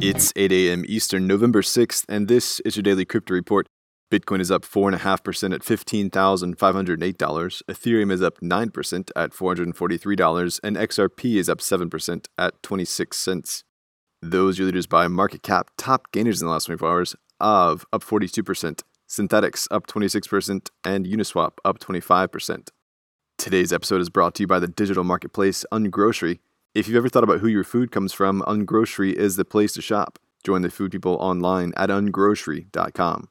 It's 8 a.m. Eastern, November 6th, and this is your daily crypto report. Bitcoin is up 4.5% at $15,508. Ethereum is up 9% at $443, and XRP is up 7% at 26 cents. Those are leaders by market cap. Top gainers in the last 24 hours Aave up 42%, Synthetix up 26%, and Uniswap up 25%. Today's episode is brought to you by the digital marketplace Ungrocery. If you've ever thought about who your food comes from, Ungrocery is the place to shop. Join the food people online at ungrocery.com.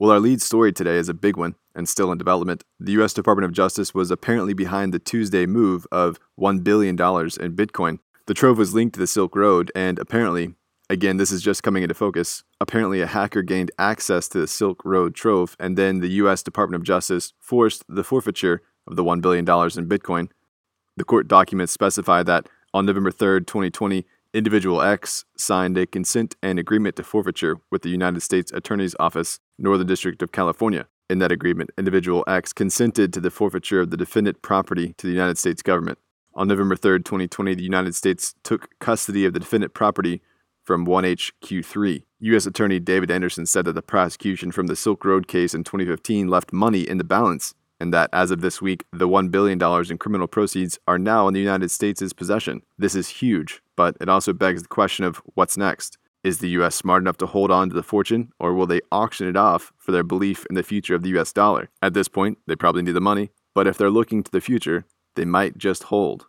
Well, our lead story today is a big one and still in development. The U.S. Department of Justice was apparently behind the Tuesday move of $1 billion in Bitcoin. The trove was linked to the Silk Road, and apparently, again, this is just coming into focus, apparently a hacker gained access to the Silk Road trove, and then the U.S. Department of Justice forced the forfeiture of the $1 billion in Bitcoin. The court documents specify that on November 3, 2020, Individual X signed a consent and agreement to forfeiture with the United States Attorney's Office, Northern District of California. In that agreement, Individual X consented to the forfeiture of the defendant property to the United States government. On November 3, 2020, the United States took custody of the defendant property from 1HQ3. U.S. Attorney David Anderson said that the prosecution from the Silk Road case in 2015 left money in the balance and that as of this week, the $1 billion in criminal proceeds are now in the United States' possession. This is huge, but it also begs the question of what's next. Is the US smart enough to hold on to the fortune, or will they auction it off for their belief in the future of the US dollar? At this point, they probably need the money, but if they're looking to the future, they might just hold.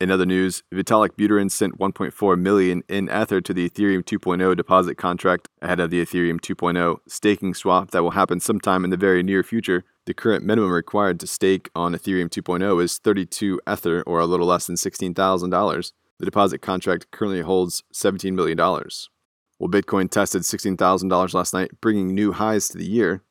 In other news, Vitalik Buterin sent 1.4 million in Ether to the Ethereum 2.0 deposit contract ahead of the Ethereum 2.0 staking swap that will happen sometime in the very near future. The current minimum required to stake on Ethereum 2.0 is 32 Ether, or a little less than $16,000. The deposit contract currently holds $17 million. Well, Bitcoin tested $16,000 last night, bringing new highs to the year.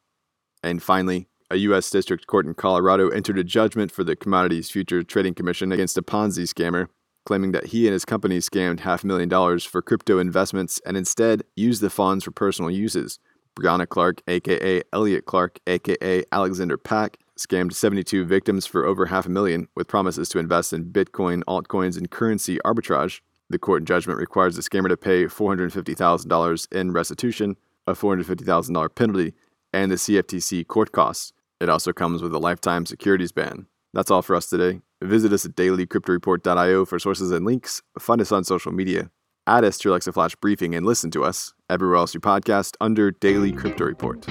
And finally, a U.S. District Court in Colorado entered a judgment for the Commodities Future Trading Commission against a Ponzi scammer, claiming that he and his company scammed half a million dollars for crypto investments and instead used the funds for personal uses. Brianna Clark, aka Elliot Clark, aka Alexander Pack, scammed 72 victims for over half a million with promises to invest in Bitcoin, altcoins, and currency arbitrage. The court judgment requires the scammer to pay $450,000 in restitution, a $450,000 penalty, and the CFTC court costs. It also comes with a lifetime securities ban. That's all for us today. Visit us at dailycryptoreport.io for sources and links. Find us on social media. Add us to your Alexa Flash briefing and listen to us everywhere else you podcast under Daily Crypto Report.